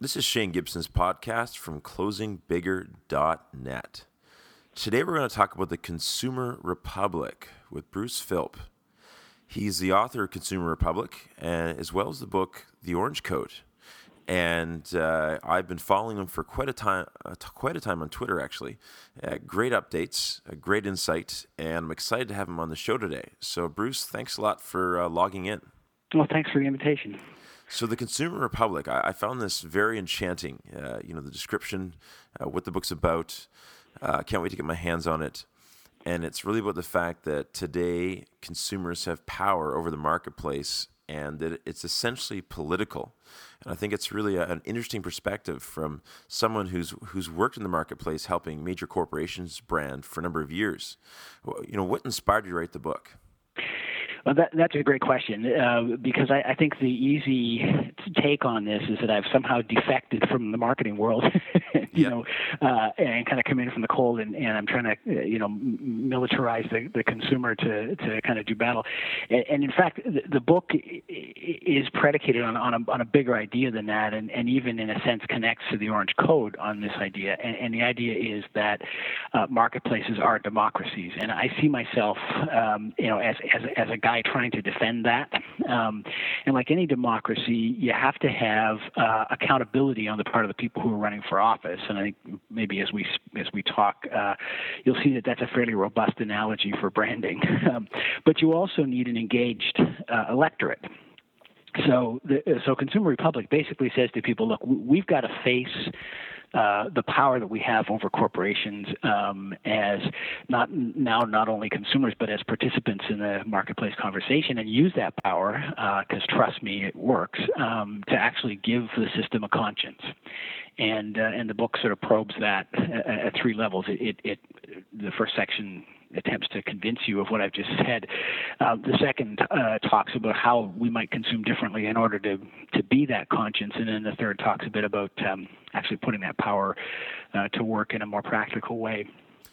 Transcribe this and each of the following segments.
This is Shane Gibson's podcast from closingbigger.net. Today we're going to talk about the Consumer Republic with Bruce Philp. He's the author of Consumer Republic, and as well as the book The Orange Code. And uh, I've been following him for quite a time, uh, quite a time on Twitter. Actually, uh, great updates, great insight, and I'm excited to have him on the show today. So, Bruce, thanks a lot for uh, logging in. Well, thanks for the invitation. So, the Consumer Republic, I, I found this very enchanting. Uh, you know, the description, uh, what the book's about. I can't wait to get my hands on it. And it's really about the fact that today consumers have power over the marketplace and that it's essentially political. And I think it's really a, an interesting perspective from someone who's who's worked in the marketplace helping major corporations brand for a number of years. You know, what inspired you to write the book? Well, that, that's a great question uh, because I, I, think the easy take on this is that I've somehow defected from the marketing world, you know, uh, and kind of come in from the cold, and, and I'm trying to, uh, you know, militarize the, the consumer to, to kind of do battle. And, and in fact, the, the, book is predicated on, on, a, on a bigger idea than that, and, and even in a sense connects to the Orange Code on this idea. And, and the idea is that uh, marketplaces are democracies, and I see myself, um, you know, as, as, as a guy guy trying to defend that. Um, and like any democracy, you have to have uh, accountability on the part of the people who are running for office. And I think maybe as we as we talk, uh, you'll see that that's a fairly robust analogy for branding. Um, but you also need an engaged uh, electorate. So, the, so Consumer Republic basically says to people, look, we've got to face uh, the power that we have over corporations um, as not now not only consumers but as participants in the marketplace conversation and use that power because uh, trust me it works um, to actually give the system a conscience. And uh, and the book sort of probes that at, at three levels. It, it, it the first section attempts to convince you of what I've just said. Uh, the second uh, talks about how we might consume differently in order to to be that conscience, and then the third talks a bit about um, actually putting that power uh, to work in a more practical way.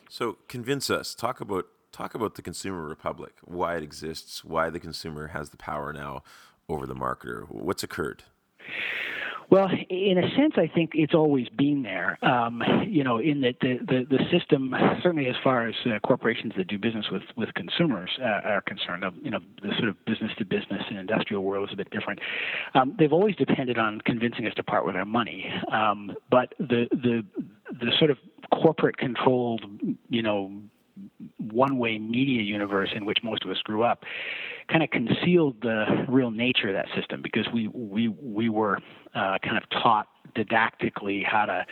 So convince us. Talk about talk about the consumer republic. Why it exists. Why the consumer has the power now over the marketer. What's occurred? Well, in a sense, I think it's always been there. Um, you know, in that the, the, the system, certainly as far as uh, corporations that do business with with consumers uh, are concerned, of you know, the sort of business to business and industrial world is a bit different. Um, they've always depended on convincing us to part with our money, um, but the the the sort of corporate controlled, you know, one way media universe in which most of us grew up kind of concealed the real nature of that system because we we we were uh, kind of taught didactically how to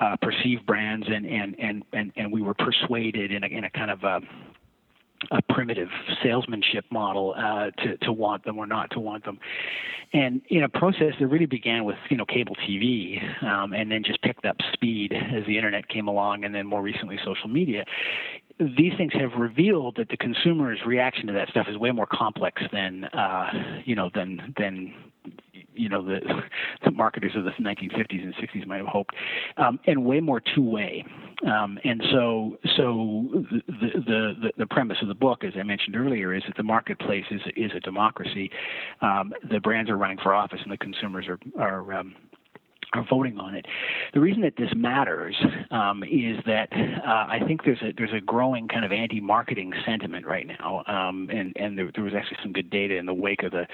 uh, perceive brands and and and and, and we were persuaded in a, in a kind of a a primitive salesmanship model uh, to to want them or not to want them, and in a process that really began with you know cable TV, um, and then just picked up speed as the internet came along, and then more recently social media these things have revealed that the consumer's reaction to that stuff is way more complex than uh, you know than than you know the the marketers of the 1950s and 60s might have hoped, um, and way more two way. Um, and so so the, the, the the premise of the book, as I mentioned earlier, is that the marketplace is is a democracy. Um, the brands are running for office, and the consumers are are um, are voting on it. The reason that this matters um, is that uh, I think there's a there's a growing kind of anti-marketing sentiment right now, um, and and there, there was actually some good data in the wake of the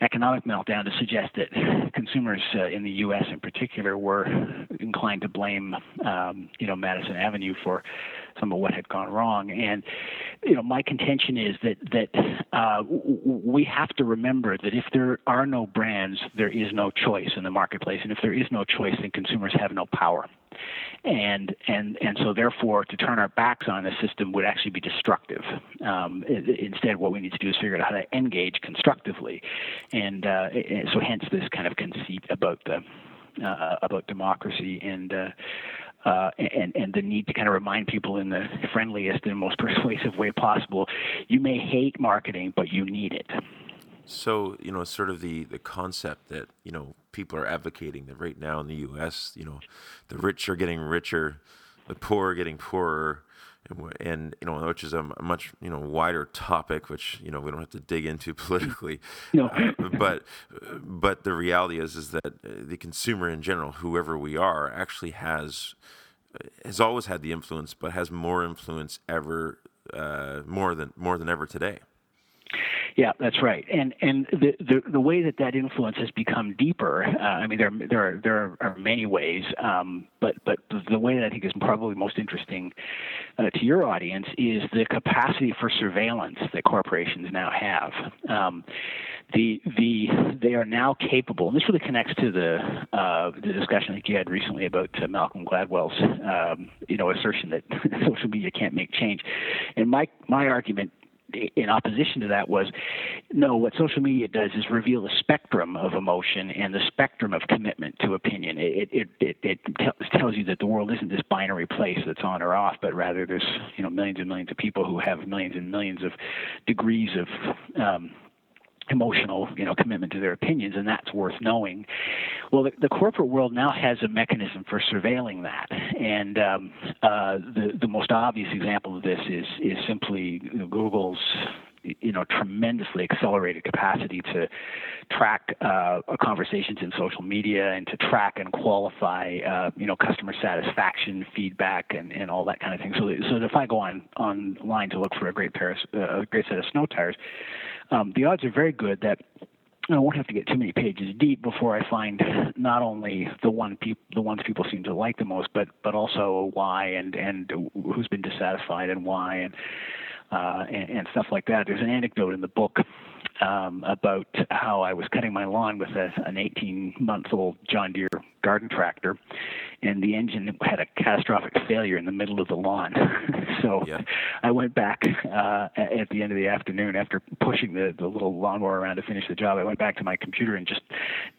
economic meltdown to suggest that consumers uh, in the U.S. in particular were inclined to blame, um, you know, Madison Avenue for some of what had gone wrong. And you know, my contention is that that uh, we have to remember that if there are no brands, there is no choice in the marketplace, and if there is no choice, then consumers have no power and and and so therefore to turn our backs on the system would actually be destructive. Um, instead, what we need to do is figure out how to engage constructively, and uh, so hence this kind of conceit about the uh, about democracy and. Uh, uh, and, and the need to kind of remind people in the friendliest and most persuasive way possible, you may hate marketing, but you need it. So you know, sort of the the concept that you know people are advocating that right now in the U.S., you know, the rich are getting richer, the poor are getting poorer, and you know, which is a, much you know wider topic, which you know we don't have to dig into politically. no. uh, but but the reality is is that uh, the consumer in general, whoever we are, actually has has always had the influence, but has more influence ever uh, more than more than ever today. Yeah, that's right. And and the the, the way that that influence has become deeper. Uh, I mean, there there are, there are many ways, um, but but the way that I think is probably most interesting uh, to your audience is the capacity for surveillance that corporations now have. Um, the the they are now capable, and this really connects to the uh, the discussion that you had recently about uh, Malcolm Gladwell's um, you know assertion that social media can't make change. And my my argument in opposition to that was no, what social media does is reveal the spectrum of emotion and the spectrum of commitment to opinion. It, it, it, it tells you that the world isn't this binary place that's on or off, but rather there's you know millions and millions of people who have millions and millions of degrees of um, emotional you know commitment to their opinions and that's worth knowing. Well the, the corporate world now has a mechanism for surveilling that. And um, uh, the the most obvious example of this is is simply Google's you know tremendously accelerated capacity to track uh, conversations in social media and to track and qualify uh, you know customer satisfaction feedback and, and all that kind of thing. So so if I go on online to look for a great pair of, uh, a great set of snow tires um, the odds are very good that I won't have to get too many pages deep before I find not only the one the ones people seem to like the most, but but also why and and who's been dissatisfied and why and uh, and, and stuff like that. There's an anecdote in the book um, about how I was cutting my lawn with a, an 18 month old John Deere garden tractor, and the engine had a catastrophic failure in the middle of the lawn. so yeah. I went back uh, at the end of the afternoon after pushing the, the little lawnmower around to finish the job. I went back to my computer and just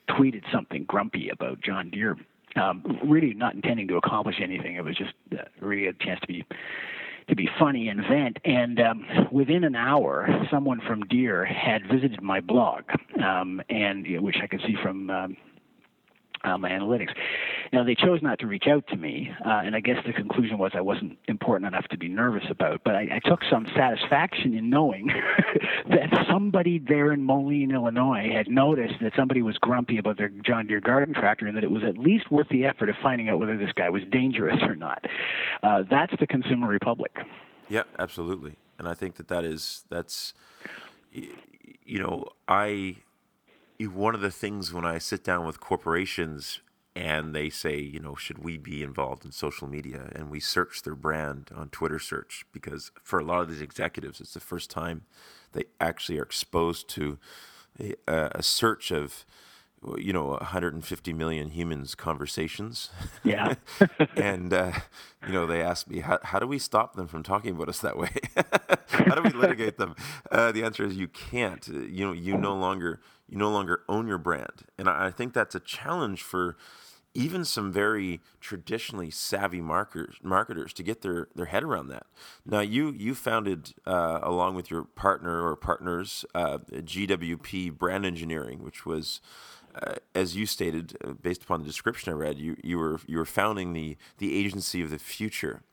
tweeted something grumpy about John Deere. Um, really not intending to accomplish anything. It was just uh, really a chance to be to be funny and vent. And um, within an hour, someone from Deere had visited my blog, um, and which I could see from um, my analytics. Now they chose not to reach out to me, uh, and I guess the conclusion was I wasn't important enough to be nervous about. But I, I took some satisfaction in knowing that somebody there in Moline, Illinois, had noticed that somebody was grumpy about their John Deere garden tractor, and that it was at least worth the effort of finding out whether this guy was dangerous or not. Uh, that's the consumer republic. Yeah, absolutely, and I think that that is that's you know I one of the things when I sit down with corporations and they say, you know, should we be involved in social media? And we search their brand on Twitter search because for a lot of these executives, it's the first time they actually are exposed to a, a search of, you know, 150 million humans' conversations. Yeah. and, uh, you know, they ask me, how, how do we stop them from talking about us that way? how do we litigate them? Uh, the answer is you can't. You know, you no longer you no longer own your brand. And I, think that's a challenge for even some very traditionally savvy marketers, marketers to get their, their head around that. Now, you you founded uh, along with your partner or partners uh, GWP Brand Engineering, which was, uh, as you stated, uh, based upon the description I read, you you were you were founding the the agency of the future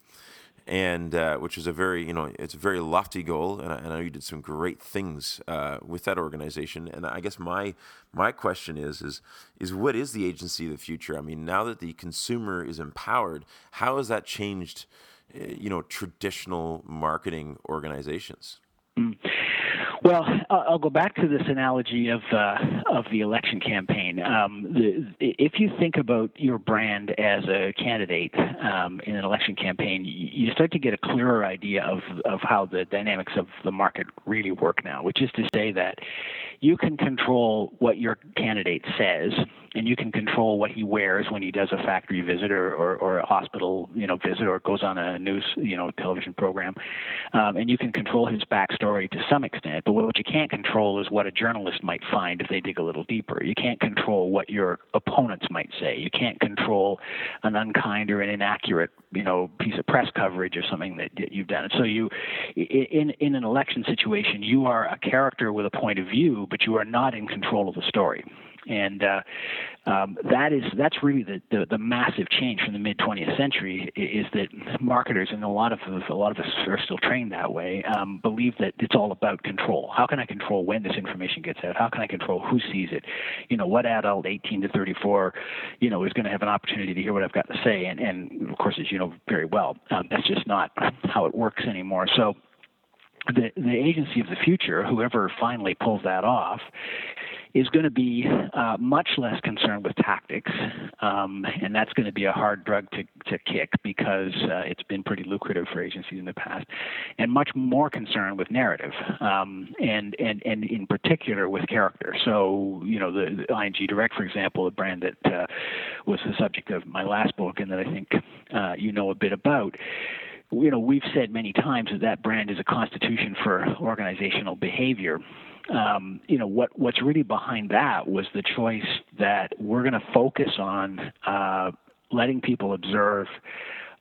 and uh, which is a very you know it's a very lofty goal, and I, and I know you did some great things uh, with that organization. And I guess my my question is is is what is the agency of the future? I mean, now that the consumer is empowered, how has that changed? Uh, you know, traditional marketing organizations. Mm. Well, I'll go back to this analogy of uh, of the election campaign. Um, the, if you think about your brand as a candidate um, in an election campaign, you start to get a clearer idea of of how the dynamics of the market really work now. Which is to say that you can control what your candidate says, and you can control what he wears when he does a factory visit or, or, or a hospital, you know, visit or goes on a news, you know, television program, um, and you can control his backstory to some extent. But what you can't control is what a journalist might find if they dig a little deeper. You can't control what your opponents might say. You can't control an unkind or an inaccurate, you know, piece of press coverage or something that, that you've done. so you, in in an election situation, you are a character with a point of view, but you are not in control of the story and uh, um, that is that's really the, the, the massive change from the mid 20th century is that marketers and a lot of a lot of us are still trained that way um, believe that it's all about control. How can I control when this information gets out? How can I control who sees it? You know, what adult 18 to 34, you know, is going to have an opportunity to hear what I've got to say? And, and of course, as you know very well, um, that's just not how it works anymore. So the, the agency of the future, whoever finally pulls that off, is going to be uh, much less concerned with tactics, um, and that's going to be a hard drug to, to kick because uh, it's been pretty lucrative for agencies in the past, and much more concerned with narrative, um, and and and in particular with character. So you know the, the ING Direct, for example, a brand that uh, was the subject of my last book, and that I think uh, you know a bit about you know, we've said many times that that brand is a constitution for organizational behavior. Um, you know, what what's really behind that was the choice that we're going to focus on uh, letting people observe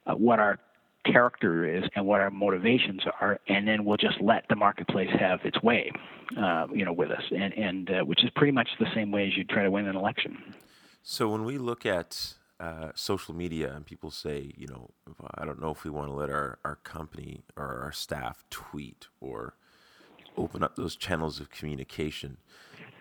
uh, what our character is and what our motivations are, and then we'll just let the marketplace have its way, uh, you know, with us, and and uh, which is pretty much the same way as you try to win an election. So when we look at uh, social media and people say, you know, I don't know if we want to let our, our company or our staff tweet or open up those channels of communication.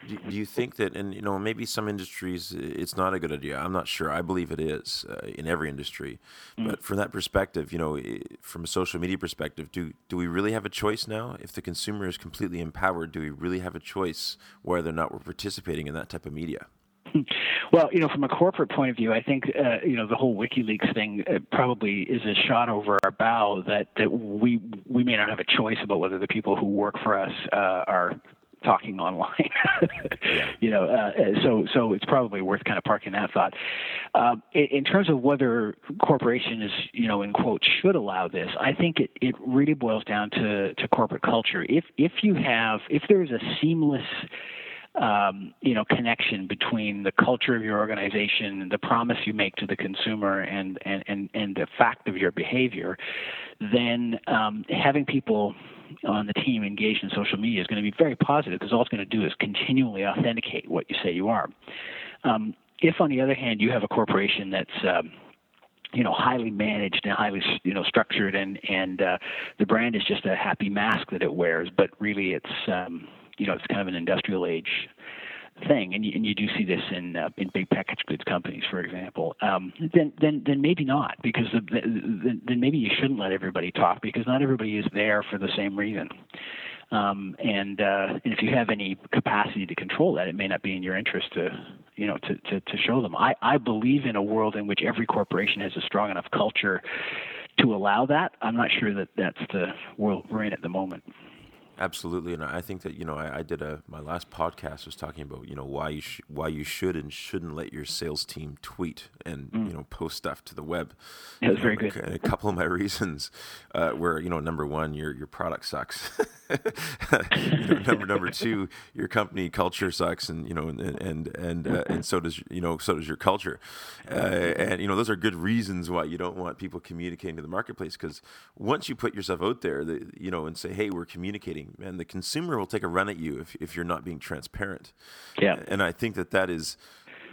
Do, do, you think that, and you know, maybe some industries it's not a good idea. I'm not sure. I believe it is uh, in every industry, mm. but from that perspective, you know, from a social media perspective, do do we really have a choice now? If the consumer is completely empowered, do we really have a choice whether or not we're participating in that type of media? Well, you know, from a corporate point of view, I think uh, you know the whole WikiLeaks thing uh, probably is a shot over our bow that that we we may not have a choice about whether the people who work for us uh, are talking online. you know, uh, so so it's probably worth kind of parking that thought. Um, in, in, terms of whether corporations, you know, in quotes, should allow this, I think it, it really boils down to to corporate culture. If if you have if there is a seamless um, you know connection between the culture of your organization, the promise you make to the consumer, and and and, and the fact of your behavior, then um, having people on the team engaged in social media is going to be very positive because all it's going to do is continually authenticate what you say you are. Um, if, on the other hand, you have a corporation that's um, you know highly managed and highly you know structured and and uh, the brand is just a happy mask that it wears but really it's um, you know it's kind of an industrial age thing, and you, and you do see this in uh, in big package goods companies, for example. Um, then then then maybe not, because the, the, then maybe you shouldn't let everybody talk because not everybody is there for the same reason. Um, and, uh, and if you have any capacity to control that, it may not be in your interest to, you know, to, to, to show them. I, I believe in a world in which every corporation has a strong enough culture to allow that. I'm not sure that that's the world we're in at the moment. Absolutely, and I think that you know I, I, did a my last podcast was talking about you know why you sh- why you should and shouldn't let your sales team tweet and mm. you know post stuff to the web. That was very good. And a couple of my reasons uh, were you know number one your your product sucks. you know, number number two your company culture sucks and you know and and and, uh, and so does you know so does your culture, uh, and you know those are good reasons why you don't want people communicating to the marketplace because once you put yourself out there the, you know and say hey we're communicating and the consumer will take a run at you if, if you're not being transparent. Yeah. And I think that that is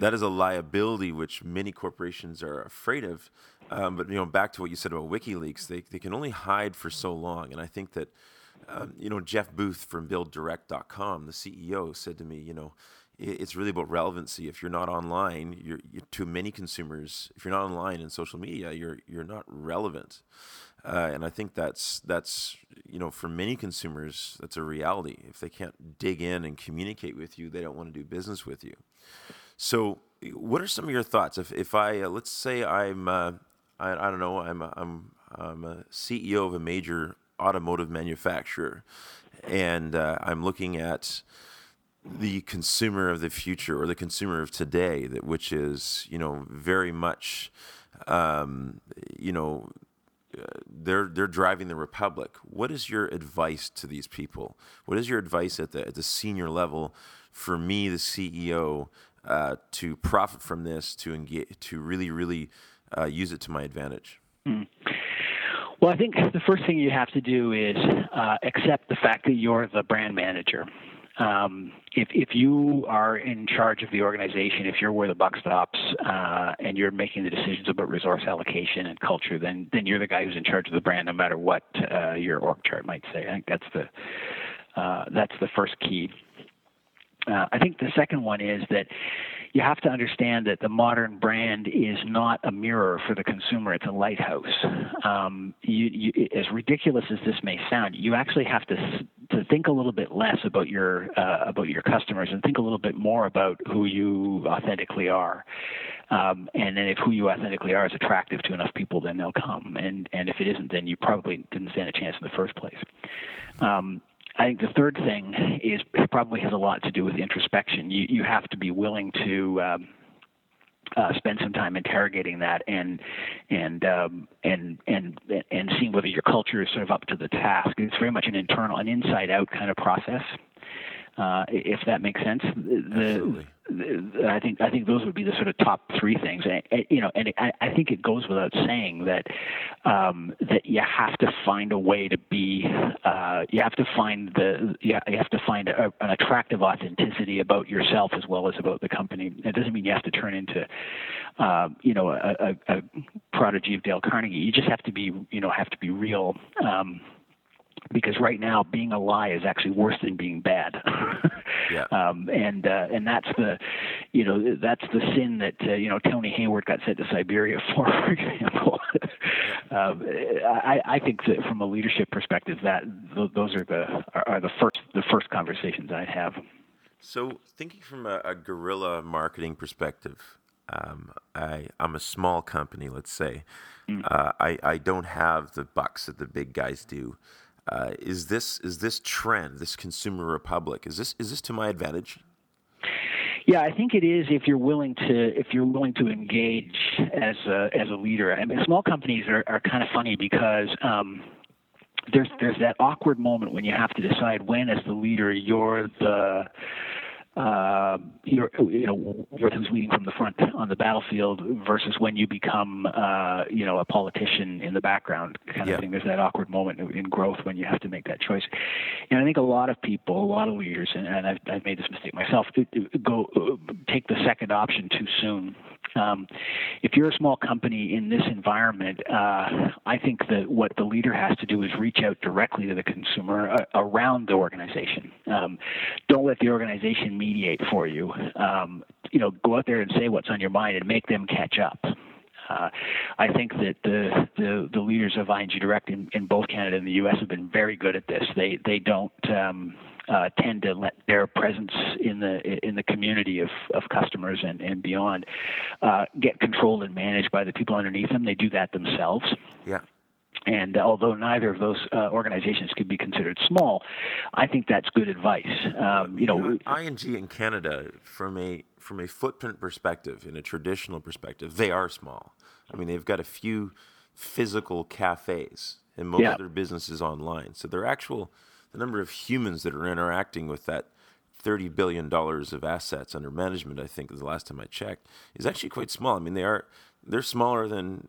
that is a liability which many corporations are afraid of. Um, but you know, back to what you said about WikiLeaks, they they can only hide for so long, and I think that. Um, you know, Jeff Booth from BuildDirect.com, the CEO, said to me, you know, it's really about relevancy. If you're not online, you're, you're, to many consumers. If you're not online in social media, you're you're not relevant. Uh, and I think that's that's you know for many consumers that's a reality. If they can't dig in and communicate with you, they don't want to do business with you. So, what are some of your thoughts? If if I uh, let's say I'm uh, I, I don't know I'm a, I'm I'm a CEO of a major automotive manufacturer, and uh, I'm looking at the consumer of the future or the consumer of today, that which is you know very much um, you know they're they're driving the republic. What is your advice to these people? What is your advice at the at the senior level for me, the CEO, uh, to profit from this, to engage, to really really uh, use it to my advantage? Hmm. Well, I think the first thing you have to do is uh, accept the fact that you're the brand manager. Um, if if you are in charge of the organization, if you're where the buck stops, uh, and you're making the decisions about resource allocation and culture, then then you're the guy who's in charge of the brand, no matter what uh, your org chart might say. I think that's the uh, that's the first key. Uh, I think the second one is that you have to understand that the modern brand is not a mirror for the consumer; it's a lighthouse. Um, you, you, as ridiculous as this may sound, you actually have to to think a little bit less about your uh, about your customers and think a little bit more about who you authentically are. Um, and then if who you authentically are is attractive to enough people, then they'll come. And and if it isn't, then you probably didn't stand a chance in the first place. Um, I think the third thing is probably has a lot to do with introspection. You you have to be willing to um, uh, spend some time interrogating that and and um, and and and seeing whether your culture is sort of up to the task. It's very much an internal, an inside out kind of process. Uh, if that makes sense. The, the, I think I think those would be the sort of top three things. And, you know, and I, I think it goes without saying that um, that you have to find a way to be. Uh, you have to find the. You have to find a, an attractive authenticity about yourself as well as about the company. It doesn't mean you have to turn into, uh, you know, a, a, a prodigy of Dale Carnegie. You just have to be, you know, have to be real. Um, because right now being a lie is actually worse than being bad. yeah. Um, and uh, and that's the, you know, that's the sin that uh, you know Tony Hayward got sent to Siberia for, for example. um, I, I think that from a leadership perspective, that those are the are, the first the first conversations I'd have. So thinking from a, a guerrilla marketing perspective, um, I I'm a small company, let's say. Mm. Uh, I I don't have the bucks that the big guys do. Uh, is this is this trend, this consumer republic, is this is this to my advantage? Yeah, I think it is if you're willing to if you're willing to engage as a as a leader. I mean, small companies are, are kind of funny because um, there's there's that awkward moment when you have to decide when, as the leader, you're the uh, you're, you know, who's leading from the front on the battlefield versus when you become, uh, you know, a politician in the background kind yeah. of thing. There's that awkward moment in growth when you have to make that choice. And I think a lot of people, a lot of leaders, and, and I've, I've made this mistake myself, go take the second option too soon. Um, if you're a small company in this environment, uh, I think that what the leader has to do is reach out directly to the consumer uh, around the organization. Um, don't let the organization mediate for you. Um, you know, go out there and say what's on your mind and make them catch up. Uh, I think that the, the, the leaders of ING Direct in, in both Canada and the U.S. have been very good at this. They they don't um, uh, tend to let their presence in the in the community of, of customers and, and beyond uh, get controlled and managed by the people underneath them. They do that themselves. Yeah. And although neither of those uh, organizations could be considered small, I think that's good advice. Um, you know, ING in Canada, from a from a footprint perspective, in a traditional perspective, they are small. I mean, they've got a few physical cafes, and most yeah. of their business is online. So their actual the number of humans that are interacting with that thirty billion dollars of assets under management, I think, the last time I checked, is actually quite small. I mean, they are they're smaller than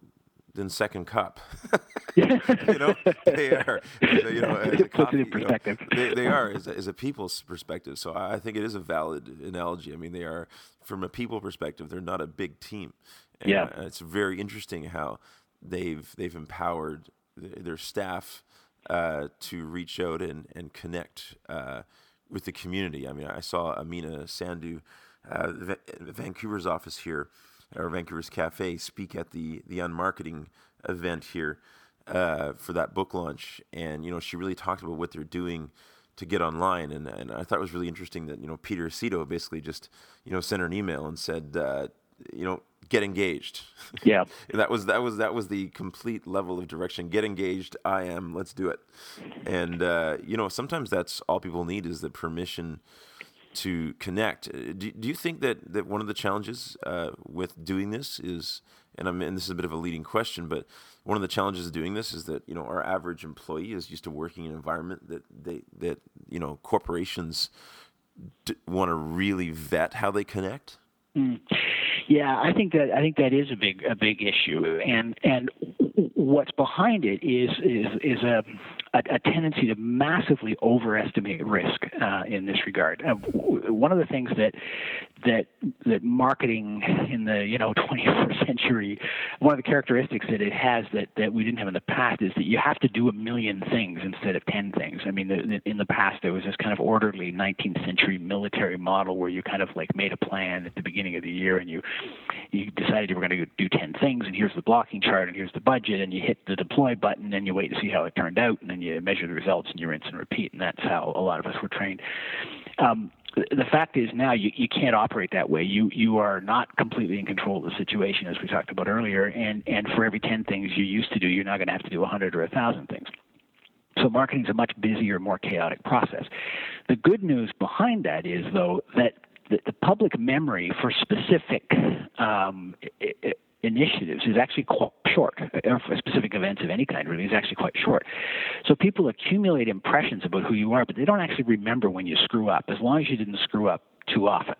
than Second Cup. you know, they are. You know, as a coffee, you know, they, they are as a, as a people's perspective. So I think it is a valid analogy. I mean, they are from a people perspective. They're not a big team. And yeah, it's very interesting how they've they've empowered their staff uh, to reach out and and connect uh, with the community. I mean, I saw Amina Sandu, uh, Vancouver's office here or Vancouver's Cafe speak at the the unmarketing event here uh, for that book launch, and you know she really talked about what they're doing to get online, and and I thought it was really interesting that you know Peter Aceto basically just you know sent her an email and said uh, you know get engaged. Yeah, that was that was that was the complete level of direction. Get engaged. I am. Let's do it. And uh, you know sometimes that's all people need is the permission to connect. Uh, do, do you think that, that one of the challenges uh, with doing this is, and, I'm, and this is a bit of a leading question, but one of the challenges of doing this is that you know our average employee is used to working in an environment that they that you know corporations d- want to really vet how they connect. Mm. Yeah, I think that I think that is a big a big issue, and and what's behind it is is is a a, a tendency to massively overestimate risk uh, in this regard. Uh, one of the things that that that marketing in the you know 21st century, one of the characteristics that it has that that we didn't have in the past is that you have to do a million things instead of 10 things. I mean, the, in the past there was this kind of orderly 19th century military model where you kind of like made a plan at the beginning of the year and you you decided you were going to do 10 things and here's the blocking chart and here's the budget and you hit the deploy button and you wait to see how it turned out and then you measure the results and you rinse and repeat and that's how a lot of us were trained. Um, the fact is now you, you can't operate that way. You you are not completely in control of the situation as we talked about earlier. And and for every ten things you used to do, you're not going to have to do a hundred or a thousand things. So marketing is a much busier, more chaotic process. The good news behind that is though that the, the public memory for specific um, initiatives is actually quite short, or specific events of any kind really is actually quite short. So people accumulate impressions about who you are, but they don't actually remember when you screw up, as long as you didn't screw up too often.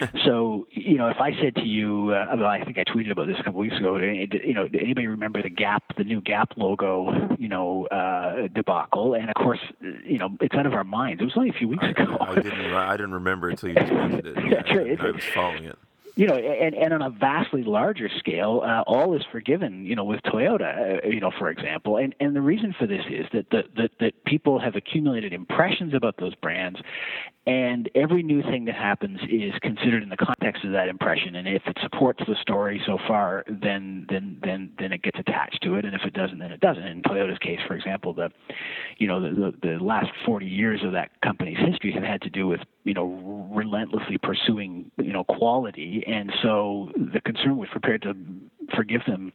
so, you know, if I said to you, uh, I think I tweeted about this a couple weeks ago. You know, anybody remember the Gap, the new Gap logo, you know, uh, debacle? And of course, you know, it's out of our minds. It was only a few weeks ago. I, I didn't. I didn't remember until you just mentioned it. Yeah, That's right. I, I was following it you know, and, and on a vastly larger scale, uh, all is forgiven, you know, with Toyota, uh, you know, for example. And and the reason for this is that the, that that people have accumulated impressions about those brands, and every new thing that happens is considered in the context of that impression. And if it supports the story so far, then then then then it gets attached to it. And if it doesn't, then it doesn't. In Toyota's case, for example, the you know the the, the last 40 years of that company's history have had to do with you know relentlessly pursuing you know quality and so the consumer was prepared to forgive them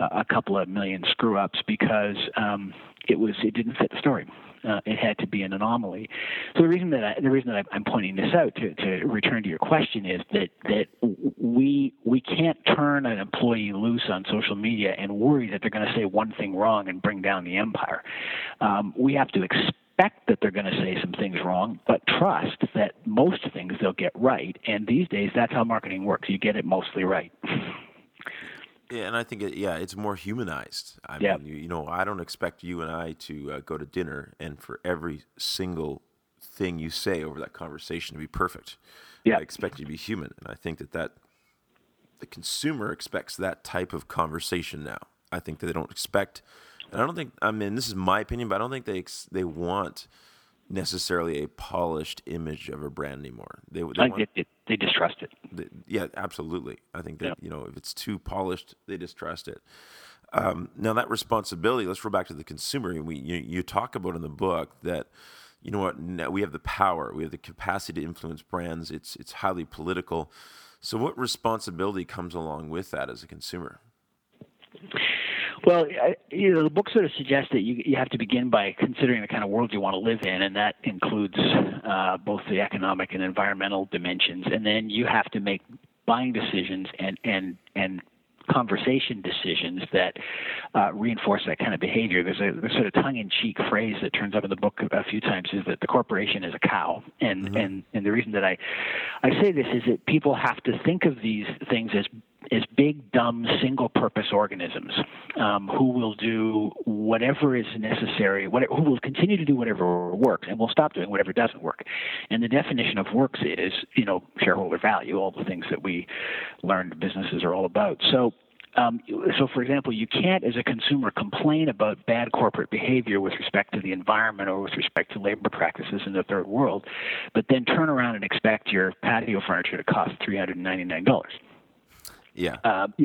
uh, a couple of million screw ups because um, it was it didn't fit the story. Uh, it had to be an anomaly. So the reason that I, the reason that I'm pointing this out to, to return to your question is that that we we can't turn an employee loose on social media and worry that they're going to say one thing wrong and bring down the empire. Um, we have to expect expect that they're going to say some things wrong, but trust that most things they'll get right. And these days, that's how marketing works. You get it mostly right. Yeah, and I think it, yeah, it's more humanized. I yep. mean, you, you, know, I don't expect you and I to uh, go to dinner and for every single thing you say over that conversation to be perfect. Yeah. I expect you to be human, and I think that that the consumer expects that type of conversation now. I think that they don't expect and I don't think I mean this is my opinion, but I don't think they they want necessarily a polished image of a brand anymore. They they, want, it, they distrust it. They, yeah, absolutely. I think that yeah. you know if it's too polished, they distrust it. Um, now that responsibility. Let's go back to the consumer. We you, you talk about in the book that you know what we have the power, we have the capacity to influence brands. It's it's highly political. So what responsibility comes along with that as a consumer? Well, you know, the book sort of suggests that you you have to begin by considering the kind of world you want to live in, and that includes uh, both the economic and environmental dimensions. And then you have to make buying decisions and and and conversation decisions that uh, reinforce that kind of behavior. There's a there's sort of tongue-in-cheek phrase that turns up in the book a few times is that the corporation is a cow, and mm-hmm. and and the reason that I I say this is that people have to think of these things as is big, dumb, single purpose organisms um, who will do whatever is necessary, whatever, who will continue to do whatever works and will stop doing whatever doesn't work. And the definition of works is, you know, shareholder value, all the things that we learned businesses are all about. So, um, so, for example, you can't, as a consumer, complain about bad corporate behavior with respect to the environment or with respect to labor practices in the third world, but then turn around and expect your patio furniture to cost $399. Yeah. Uh,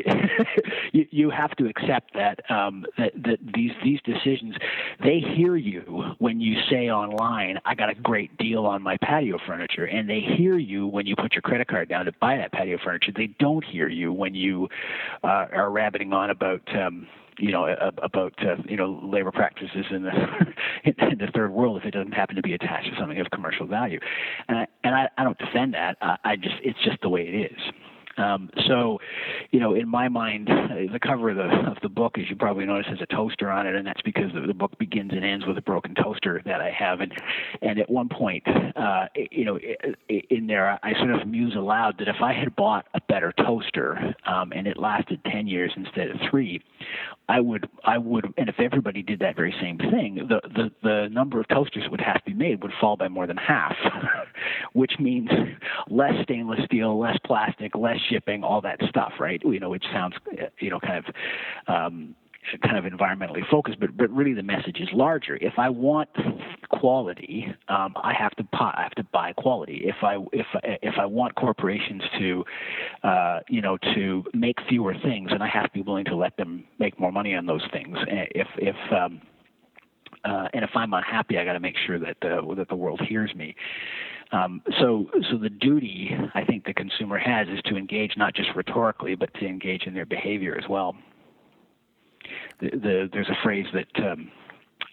you, you have to accept that, um, that that these these decisions, they hear you when you say online, "I got a great deal on my patio furniture," and they hear you when you put your credit card down to buy that patio furniture. They don't hear you when you uh, are rabbiting on about. Um, you know about uh, you know labor practices in the in the third world if it doesn't happen to be attached to something of commercial value, and I, and I, I don't defend that. I, I just it's just the way it is. Um, so, you know, in my mind, the cover of the of the book, as you probably notice, has a toaster on it, and that's because the, the book begins and ends with a broken toaster that I have. And and at one point, uh, you know, in there, I sort of muse aloud that if I had bought a better toaster um, and it lasted ten years instead of three, I would I would, and if everybody did that very same thing, the the the number of toasters would have to be made would fall by more than half, which means less stainless steel, less plastic, less shipping, all that stuff, right? You know, which sounds, you know, kind of. Um, kind of environmentally focused, but but really the message is larger. If I want quality, um, I have to buy, I have to buy quality. If I if if I want corporations to, uh, you know, to make fewer things, and I have to be willing to let them make more money on those things. If if um, uh, and if I'm unhappy, I got to make sure that the that the world hears me. Um, so, so the duty I think the consumer has is to engage not just rhetorically, but to engage in their behavior as well. The, the, there's a phrase that um,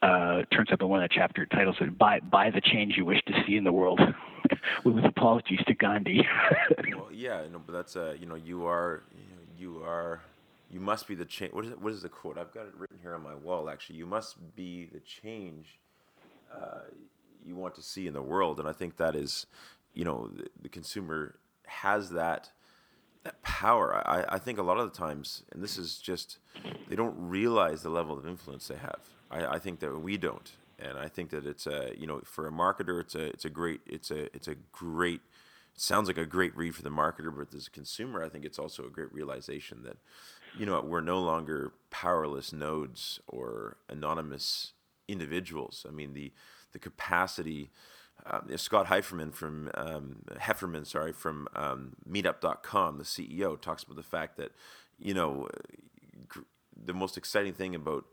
uh, turns up in one of the chapter titles that buy, buy the change you wish to see in the world. with apologies to Gandhi. well, yeah, no, but that's uh, you know, you are, you are, you must be the change. What is? What is the quote? I've got it written here on my wall. Actually, you must be the change. Uh, you want to see in the world. And I think that is, you know, the, the consumer has that that power. I, I think a lot of the times, and this is just, they don't realize the level of influence they have. I, I think that we don't, and I think that it's a, you know, for a marketer, it's a, it's a great, it's a, it's a great. Sounds like a great read for the marketer, but as a consumer, I think it's also a great realization that, you know, we're no longer powerless nodes or anonymous individuals. I mean, the the capacity. Uh, Scott Heiferman from um, Hefferman, sorry, from um, Meetup.com, the CEO, talks about the fact that you know gr- the most exciting thing about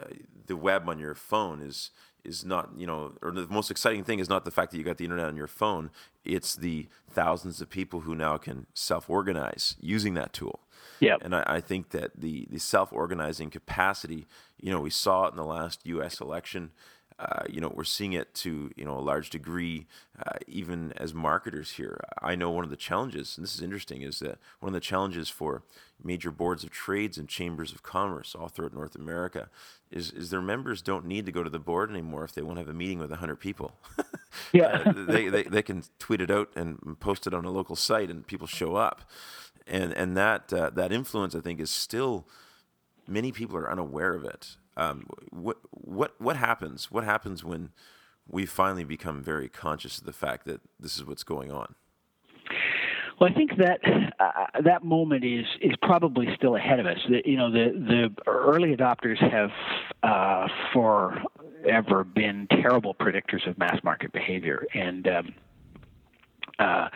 uh, the web on your phone is is not you know or the most exciting thing is not the fact that you got the internet on your phone it's the thousands of people who now can self-organize using that tool. Yeah. And I, I, think that the the self-organizing capacity you know we saw it in the last us election uh, you know, we're seeing it to you know a large degree, uh, even as marketers here. I know one of the challenges, and this is interesting, is that one of the challenges for major boards of trades and chambers of commerce all throughout North America is is their members don't need to go to the board anymore if they want to have a meeting with hundred people. yeah, uh, they, they they can tweet it out and post it on a local site, and people show up, and and that uh, that influence I think is still many people are unaware of it um, what what what happens? What happens when we finally become very conscious of the fact that this is what's going on? Well, I think that uh, that moment is is probably still ahead of us. The, you know, the the early adopters have uh, forever been terrible predictors of mass market behavior, and um, uh,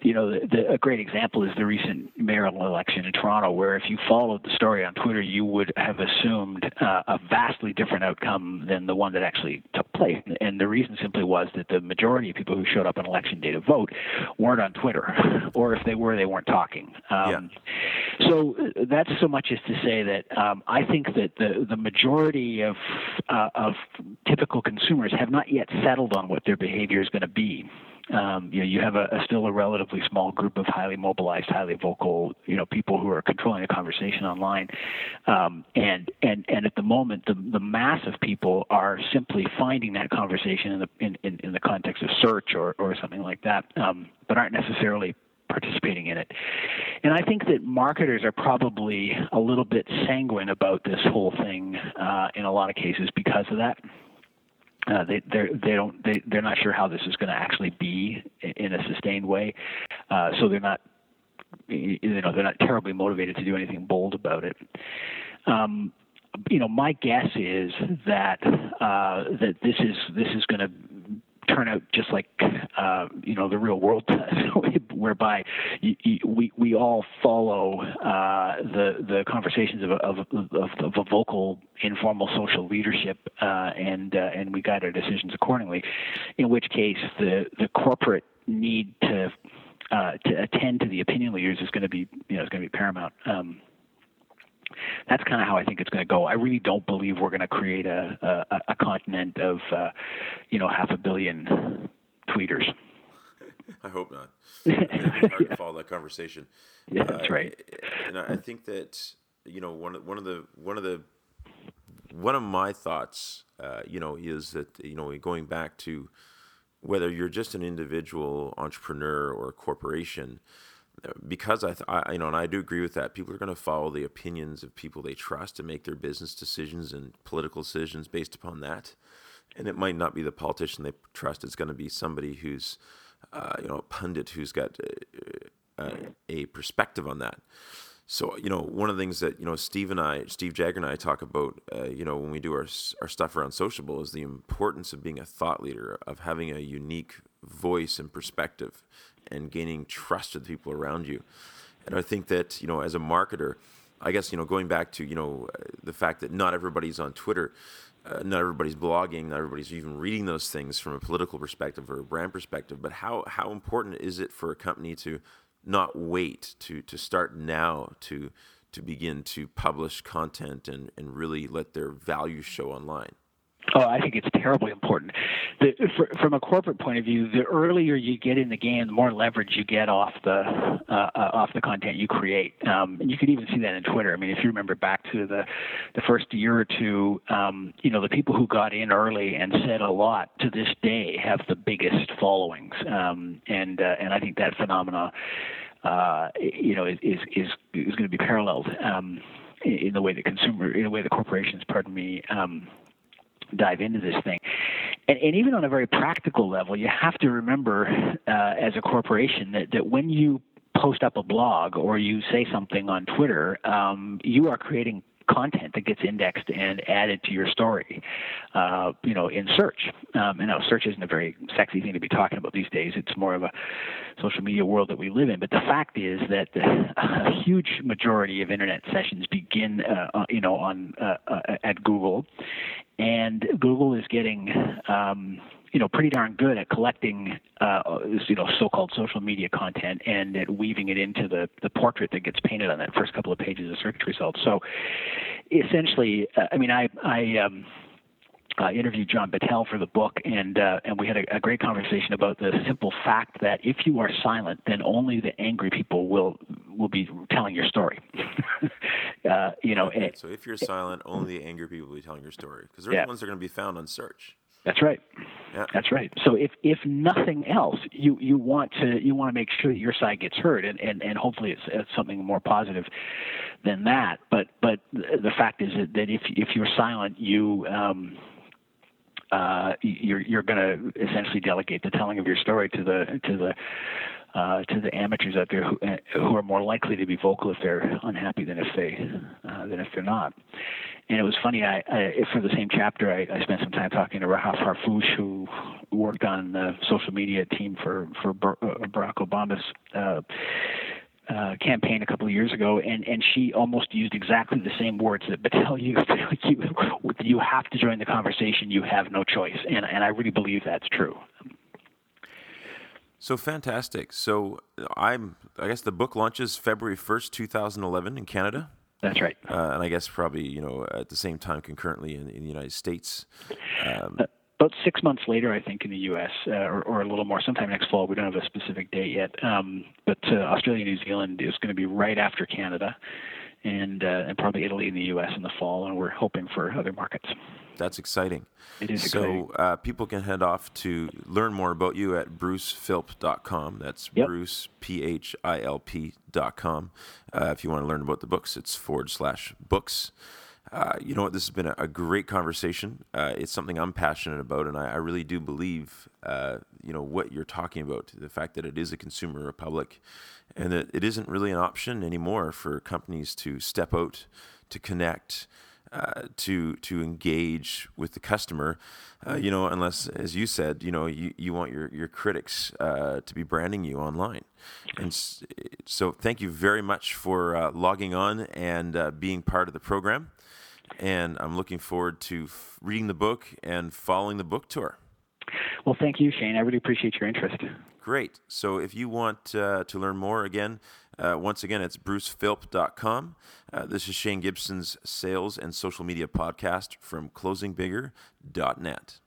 you know, the, the, a great example is the recent mayoral election in Toronto, where if you followed the story on Twitter, you would have assumed uh, a vastly different outcome than the one that actually took place. And the reason simply was that the majority of people who showed up on election day to vote weren't on Twitter, or if they were, they weren't talking. Um, yeah. So uh, that's so much as to say that um, I think that the the majority of uh, of typical consumers have not yet settled on what their behavior is going to be um, you know, you have a, a, still a relatively small group of highly mobilized, highly vocal, you know, people who are controlling the conversation online, um, and and and at the moment, the the mass of people are simply finding that conversation in the in, in, in the context of search or or something like that, um, but aren't necessarily participating in it. And I think that marketers are probably a little bit sanguine about this whole thing uh, in a lot of cases because of that. Uh, they they're, they don't they they're not sure how this is going to actually be in a sustained way, uh, so they're not you know they're not terribly motivated to do anything bold about it. Um, you know, my guess is that uh, that this is this is going to turn out just like uh, you know the real world does, whereby you, you, we we all follow uh, the the conversations of a, of, of, of a vocal informal social leadership, uh, and uh, and we guide our decisions accordingly. In which case, the the corporate need to uh, to attend to the opinion leaders is going to be you know is going to be paramount. Um, that's kind of how I think it's going to go. I really don't believe we're going to create a, a, a continent of, uh, you know, half a billion tweeters. I hope not. It's hard to follow that conversation. Yeah, that's uh, right. And I think that you know one of one of the one of the one of my thoughts, uh, you know, is that you know going back to whether you're just an individual entrepreneur or a corporation, because I, th- I, you know, and I do agree with that. People are going to follow the opinions of people they trust and make their business decisions and political decisions based upon that. And it might not be the politician they trust. It's going to be somebody who's, uh, you know, a pundit who's got uh, uh, a perspective on that. So you know, one of the things that you know Steve and I, Steve Jagger and I talk about, uh, you know, when we do our our stuff around Sociable, is the importance of being a thought leader, of having a unique voice and perspective, and gaining trust of the people around you. And I think that you know, as a marketer, I guess you know, going back to you know the fact that not everybody's on Twitter. Uh, not everybody's blogging, not everybody's even reading those things from a political perspective or a brand perspective. But how how important is it for a company to not wait to to start now to to begin to publish content and, and really let their value show online? Oh, I think it's terribly important. The, for, from a corporate point of view, the earlier you get in the game, the more leverage you get off the uh, uh, off the content you create. Um, and you can even see that in Twitter. I mean, if you remember back to the the first year or two, um, you know, the people who got in early and said a lot to this day have the biggest followings. Um, and uh, and I think that phenomena, uh, you know, is is is, is going to be paralleled. Um, in the way that consumer, in the way the corporations, pardon me, um, dive into this thing. And, and, even on a very practical level, you have to remember uh, as a corporation that, that when you post up a blog or you say something on Twitter, um, you are creating content that gets indexed and added to your story, uh, you know, in search. Um, and now search isn't a very sexy thing to be talking about these days. It's more of a social media world that we live in. But the fact is that a huge majority of internet sessions begin, uh, uh, you know, on uh, uh, at Google, and Google is getting um, you know pretty darn good at collecting uh, you know so-called social media content and at weaving it into the the portrait that gets painted on that first couple of pages of search results. So essentially, uh, I mean, I I um, uh, interviewed John Battelle for the book, and uh, and we had a, a, great conversation about the simple fact that if you are silent, then only the angry people will will be telling your story. uh, you know. Okay. so if you're silent, only the angry people will be telling your story because they're yeah. the ones that are going to be found on search. That's right. Yeah. That's right. So if if nothing else, you you want to you want to make sure that your side gets heard, and and, and hopefully it's, it's something more positive than that. But but the fact is that if if you're silent, you um, uh, you're you're going to essentially delegate the telling of your story to the to the uh, to the amateurs out there who, uh, who are more likely to be vocal if they're unhappy than if they uh, than if they're not. And it was funny. I, I for the same chapter, I, I spent some time talking to Rahaf Harfoush, who worked on the social media team for for uh, Barack Obama's. Uh, uh, campaign a couple of years ago, and, and she almost used exactly the same words that Battelle used. you, you have to join the conversation. You have no choice, and and I really believe that's true. So fantastic. So I'm. I guess the book launches February first, two thousand eleven, in Canada. That's right. Uh, and I guess probably you know at the same time concurrently in, in the United States. Um, uh, about six months later, I think, in the U.S. Uh, or, or, a little more, sometime next fall. We don't have a specific date yet. Um, but uh, Australia, New Zealand is going to be right after Canada, and uh, and probably Italy and the U.S. in the fall, and we're hoping for other markets. That's exciting. It is so uh, people can head off to learn more about you at brucephilp.com. That's yep. Bruce P H I L P.com. Uh, if you want to learn about the books, it's forward slash books. Uh, you know what? This has been a, a great conversation. Uh, it's something I'm passionate about, and I, I really do believe, uh, you know, what you're talking about. The fact that it is a consumer republic, and that it isn't really an option anymore for companies to step out, to connect, uh, to to engage with the customer. Uh, you know, unless, as you said, you know, you, you want your your critics uh, to be branding you online. And so, thank you very much for logging on and being part of the program and I'm looking forward to f- reading the book and following the book tour. Well, thank you, Shane. I really appreciate your interest. Great. So, if you want uh, to learn more, again, uh, once again, it's brucephilp.com. Uh, this is Shane Gibson's sales and social media podcast from closingbigger.net.